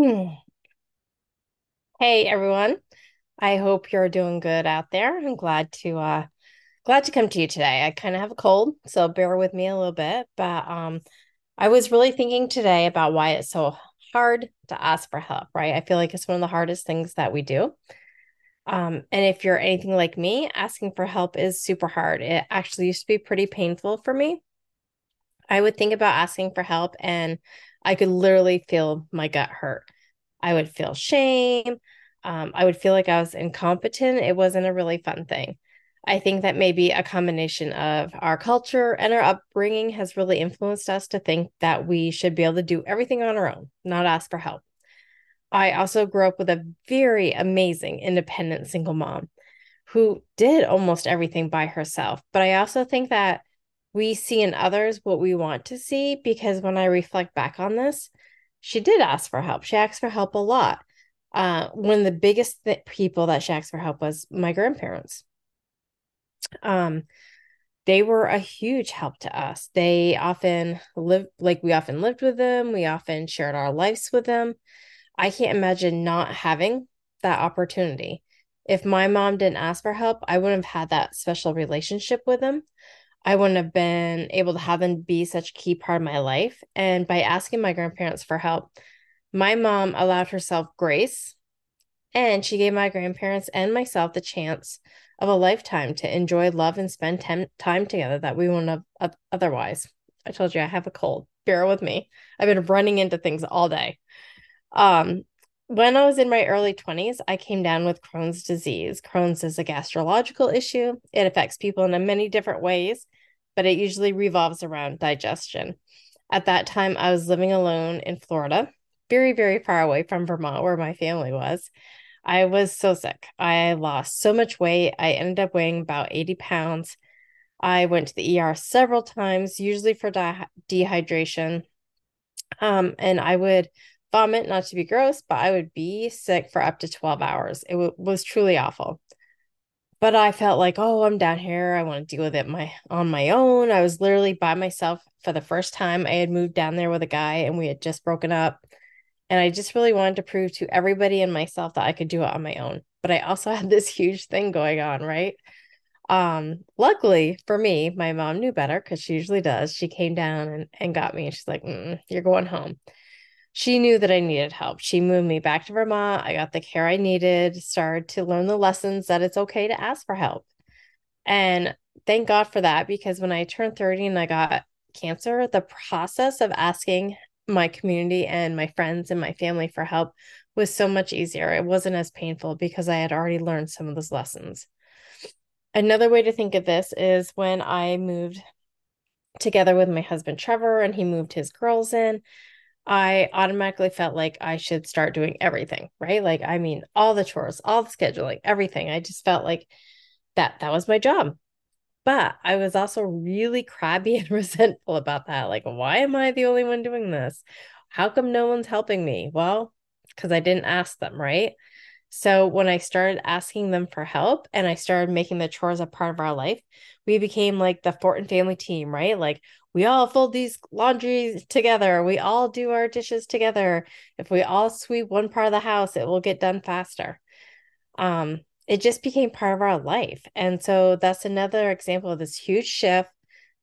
Hmm. Hey everyone. I hope you're doing good out there. I'm glad to uh glad to come to you today. I kind of have a cold, so bear with me a little bit, but um I was really thinking today about why it's so hard to ask for help, right? I feel like it's one of the hardest things that we do. Um and if you're anything like me, asking for help is super hard. It actually used to be pretty painful for me. I would think about asking for help and I could literally feel my gut hurt. I would feel shame. Um, I would feel like I was incompetent. It wasn't a really fun thing. I think that maybe a combination of our culture and our upbringing has really influenced us to think that we should be able to do everything on our own, not ask for help. I also grew up with a very amazing independent single mom who did almost everything by herself. But I also think that we see in others what we want to see because when I reflect back on this, she did ask for help. She asked for help a lot. Uh, one of the biggest th- people that she asked for help was my grandparents. Um, they were a huge help to us. They often lived like we often lived with them. We often shared our lives with them. I can't imagine not having that opportunity. If my mom didn't ask for help, I wouldn't have had that special relationship with them. I wouldn't have been able to have them be such a key part of my life. And by asking my grandparents for help, my mom allowed herself grace and she gave my grandparents and myself the chance of a lifetime to enjoy love and spend tem- time together that we wouldn't have otherwise. I told you I have a cold. Bear with me. I've been running into things all day. Um, when I was in my early 20s, I came down with Crohn's disease. Crohn's is a gastrological issue. It affects people in many different ways, but it usually revolves around digestion. At that time, I was living alone in Florida, very, very far away from Vermont, where my family was. I was so sick. I lost so much weight. I ended up weighing about 80 pounds. I went to the ER several times, usually for de- dehydration. Um, and I would vomit, not to be gross, but I would be sick for up to 12 hours. It w- was truly awful. But I felt like, oh, I'm down here. I want to deal with it my on my own. I was literally by myself for the first time. I had moved down there with a guy and we had just broken up. And I just really wanted to prove to everybody and myself that I could do it on my own. But I also had this huge thing going on, right? Um, luckily for me, my mom knew better because she usually does. She came down and, and got me. And she's like, You're going home she knew that I needed help. She moved me back to Vermont. I got the care I needed, started to learn the lessons that it's okay to ask for help. And thank God for that because when I turned 30 and I got cancer, the process of asking my community and my friends and my family for help was so much easier. It wasn't as painful because I had already learned some of those lessons. Another way to think of this is when I moved together with my husband Trevor and he moved his girls in. I automatically felt like I should start doing everything, right? Like, I mean, all the chores, all the scheduling, everything. I just felt like that that was my job. But I was also really crabby and resentful about that. Like, why am I the only one doing this? How come no one's helping me? Well, because I didn't ask them, right? So when I started asking them for help and I started making the chores a part of our life, we became like the Fortin family team, right? Like we all fold these laundries together. We all do our dishes together. If we all sweep one part of the house, it will get done faster. Um, it just became part of our life. And so that's another example of this huge shift.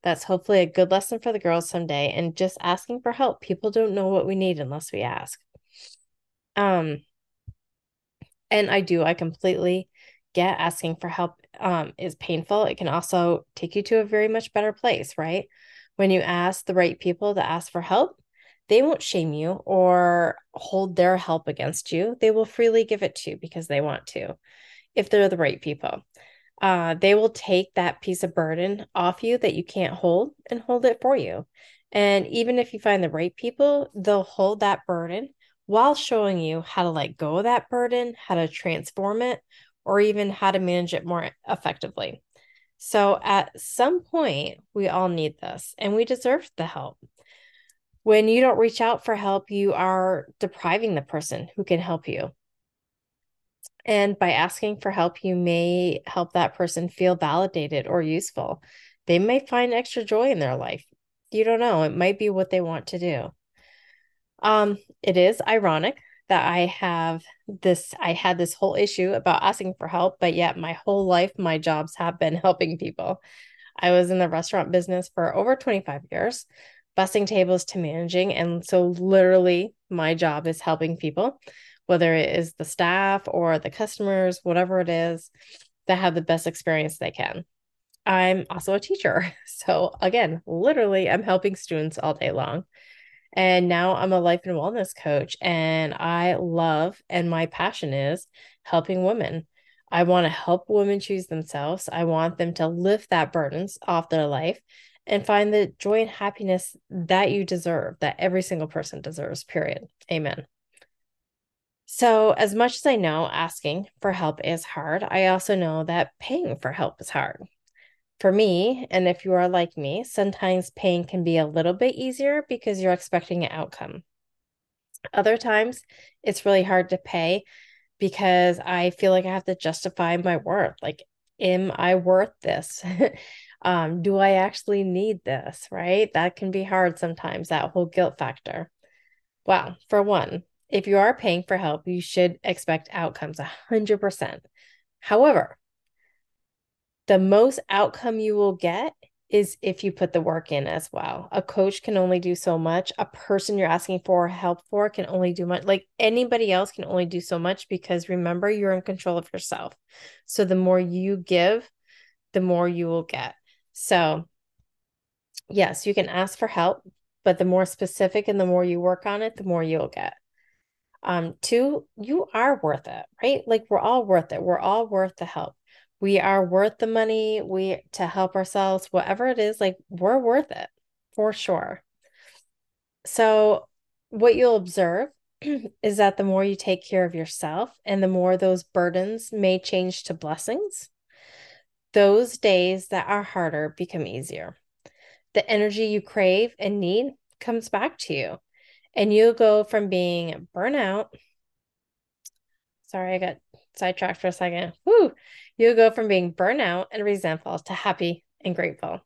That's hopefully a good lesson for the girls someday. And just asking for help. People don't know what we need unless we ask. Um, and I do, I completely get asking for help um, is painful. It can also take you to a very much better place, right? When you ask the right people to ask for help, they won't shame you or hold their help against you. They will freely give it to you because they want to, if they're the right people. Uh, they will take that piece of burden off you that you can't hold and hold it for you. And even if you find the right people, they'll hold that burden while showing you how to let go of that burden, how to transform it, or even how to manage it more effectively. So, at some point, we all need this and we deserve the help. When you don't reach out for help, you are depriving the person who can help you. And by asking for help, you may help that person feel validated or useful. They may find extra joy in their life. You don't know, it might be what they want to do. Um, it is ironic that I have this, I had this whole issue about asking for help, but yet my whole life, my jobs have been helping people. I was in the restaurant business for over 25 years, bussing tables to managing. And so, literally, my job is helping people, whether it is the staff or the customers, whatever it is, that have the best experience they can. I'm also a teacher. So, again, literally, I'm helping students all day long. And now I'm a life and wellness coach, and I love and my passion is helping women. I want to help women choose themselves. I want them to lift that burdens off their life and find the joy and happiness that you deserve, that every single person deserves, period. Amen. So, as much as I know asking for help is hard, I also know that paying for help is hard. For me, and if you are like me, sometimes paying can be a little bit easier because you're expecting an outcome. Other times, it's really hard to pay because I feel like I have to justify my worth. Like, am I worth this? um, do I actually need this? Right? That can be hard sometimes, that whole guilt factor. Well, for one, if you are paying for help, you should expect outcomes 100%. However, the most outcome you will get is if you put the work in as well. A coach can only do so much. A person you're asking for help for can only do much. Like anybody else can only do so much because remember, you're in control of yourself. So the more you give, the more you will get. So, yes, you can ask for help, but the more specific and the more you work on it, the more you'll get. Um, two, you are worth it, right? Like we're all worth it. We're all worth the help. We are worth the money. We to help ourselves, whatever it is, like we're worth it for sure. So, what you'll observe is that the more you take care of yourself and the more those burdens may change to blessings, those days that are harder become easier. The energy you crave and need comes back to you, and you'll go from being burnout. Sorry, I got sidetracked for a second. Woo! You'll go from being burnout and resentful to happy and grateful.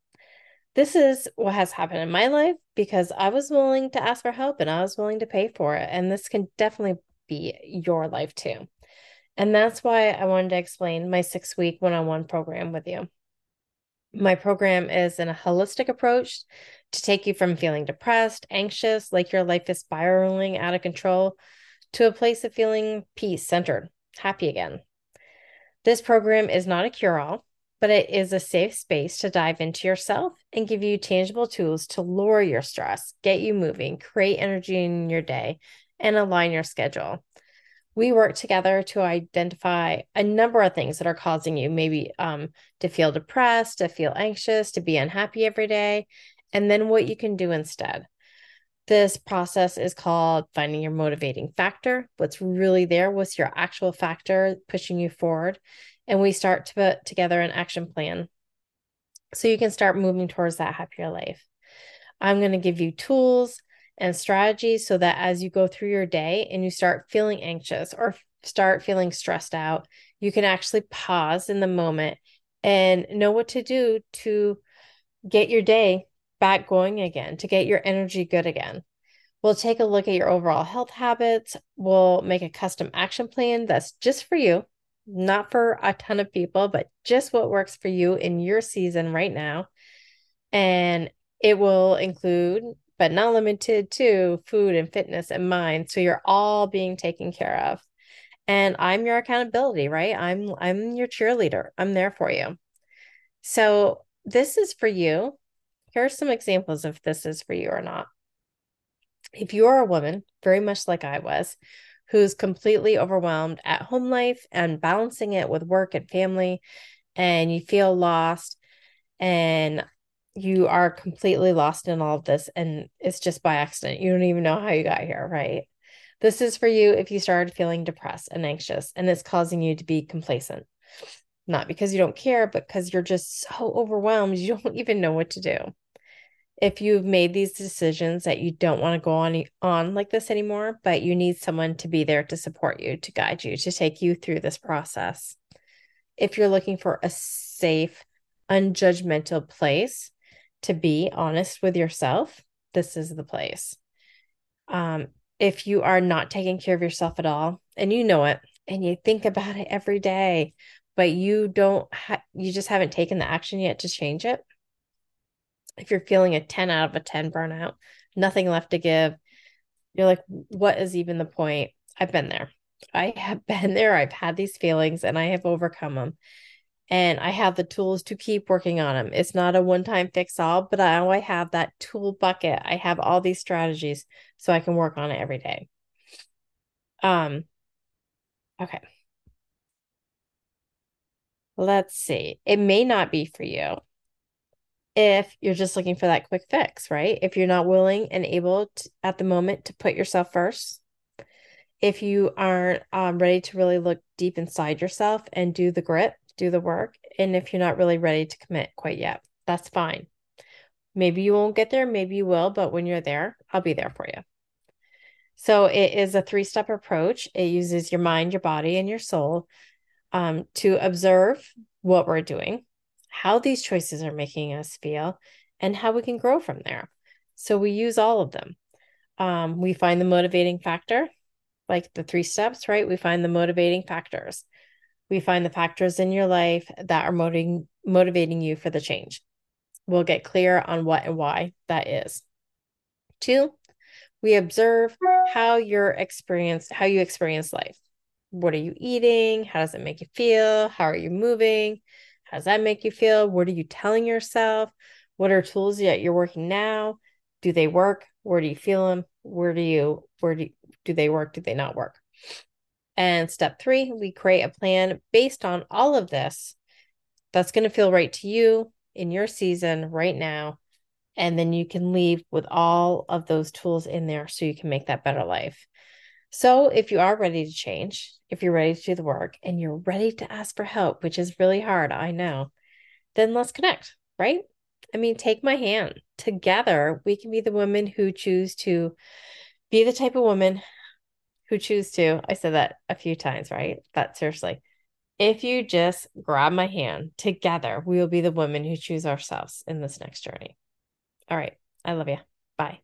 This is what has happened in my life because I was willing to ask for help and I was willing to pay for it. And this can definitely be your life too. And that's why I wanted to explain my six week one on one program with you. My program is in a holistic approach to take you from feeling depressed, anxious, like your life is spiraling out of control, to a place of feeling peace, centered, happy again. This program is not a cure all, but it is a safe space to dive into yourself and give you tangible tools to lower your stress, get you moving, create energy in your day, and align your schedule we work together to identify a number of things that are causing you maybe um, to feel depressed, to feel anxious, to be unhappy every day, and then what you can do instead. This process is called finding your motivating factor. What's really there? What's your actual factor pushing you forward? And we start to put together an action plan so you can start moving towards that happier life. I'm going to give you tools and strategies so that as you go through your day and you start feeling anxious or start feeling stressed out, you can actually pause in the moment and know what to do to get your day back going again, to get your energy good again. We'll take a look at your overall health habits. We'll make a custom action plan that's just for you, not for a ton of people, but just what works for you in your season right now. And it will include but not limited to food and fitness and mind. So you're all being taken care of. And I'm your accountability, right? I'm I'm your cheerleader. I'm there for you. So this is for you. Here are some examples if this is for you or not. If you're a woman, very much like I was, who's completely overwhelmed at home life and balancing it with work and family, and you feel lost and you are completely lost in all of this and it's just by accident. You don't even know how you got here, right? This is for you if you started feeling depressed and anxious and it's causing you to be complacent. Not because you don't care, but because you're just so overwhelmed, you don't even know what to do. If you've made these decisions that you don't want to go on on like this anymore, but you need someone to be there to support you, to guide you, to take you through this process. If you're looking for a safe, unjudgmental place to be honest with yourself, this is the place. Um, if you are not taking care of yourself at all and you know it and you think about it every day, but you don't, ha- you just haven't taken the action yet to change it. If you're feeling a 10 out of a 10 burnout, nothing left to give, you're like, what is even the point? I've been there. I have been there. I've had these feelings and I have overcome them. And I have the tools to keep working on them. It's not a one time fix all, but I, I have that tool bucket. I have all these strategies so I can work on it every day. Um, okay. Let's see. It may not be for you if you're just looking for that quick fix, right? If you're not willing and able to, at the moment to put yourself first, if you aren't um, ready to really look deep inside yourself and do the grit, do the work, and if you're not really ready to commit quite yet, that's fine. Maybe you won't get there, maybe you will, but when you're there, I'll be there for you. So it is a three step approach. It uses your mind, your body, and your soul um, to observe what we're doing, how these choices are making us feel, and how we can grow from there. So we use all of them. Um, we find the motivating factor, like the three steps, right? We find the motivating factors. We find the factors in your life that are motivating motivating you for the change. We'll get clear on what and why that is. Two, we observe how your experience, how you experience life. What are you eating? How does it make you feel? How are you moving? How does that make you feel? What are you telling yourself? What are tools that you're working now? Do they work? Where do you feel them? Where do you, where do, do they work? Do they not work? And step three, we create a plan based on all of this that's going to feel right to you in your season right now. And then you can leave with all of those tools in there so you can make that better life. So, if you are ready to change, if you're ready to do the work and you're ready to ask for help, which is really hard, I know, then let's connect, right? I mean, take my hand. Together, we can be the women who choose to be the type of woman who choose to. I said that a few times, right? But seriously, if you just grab my hand together, we will be the women who choose ourselves in this next journey. All right. I love you. Bye.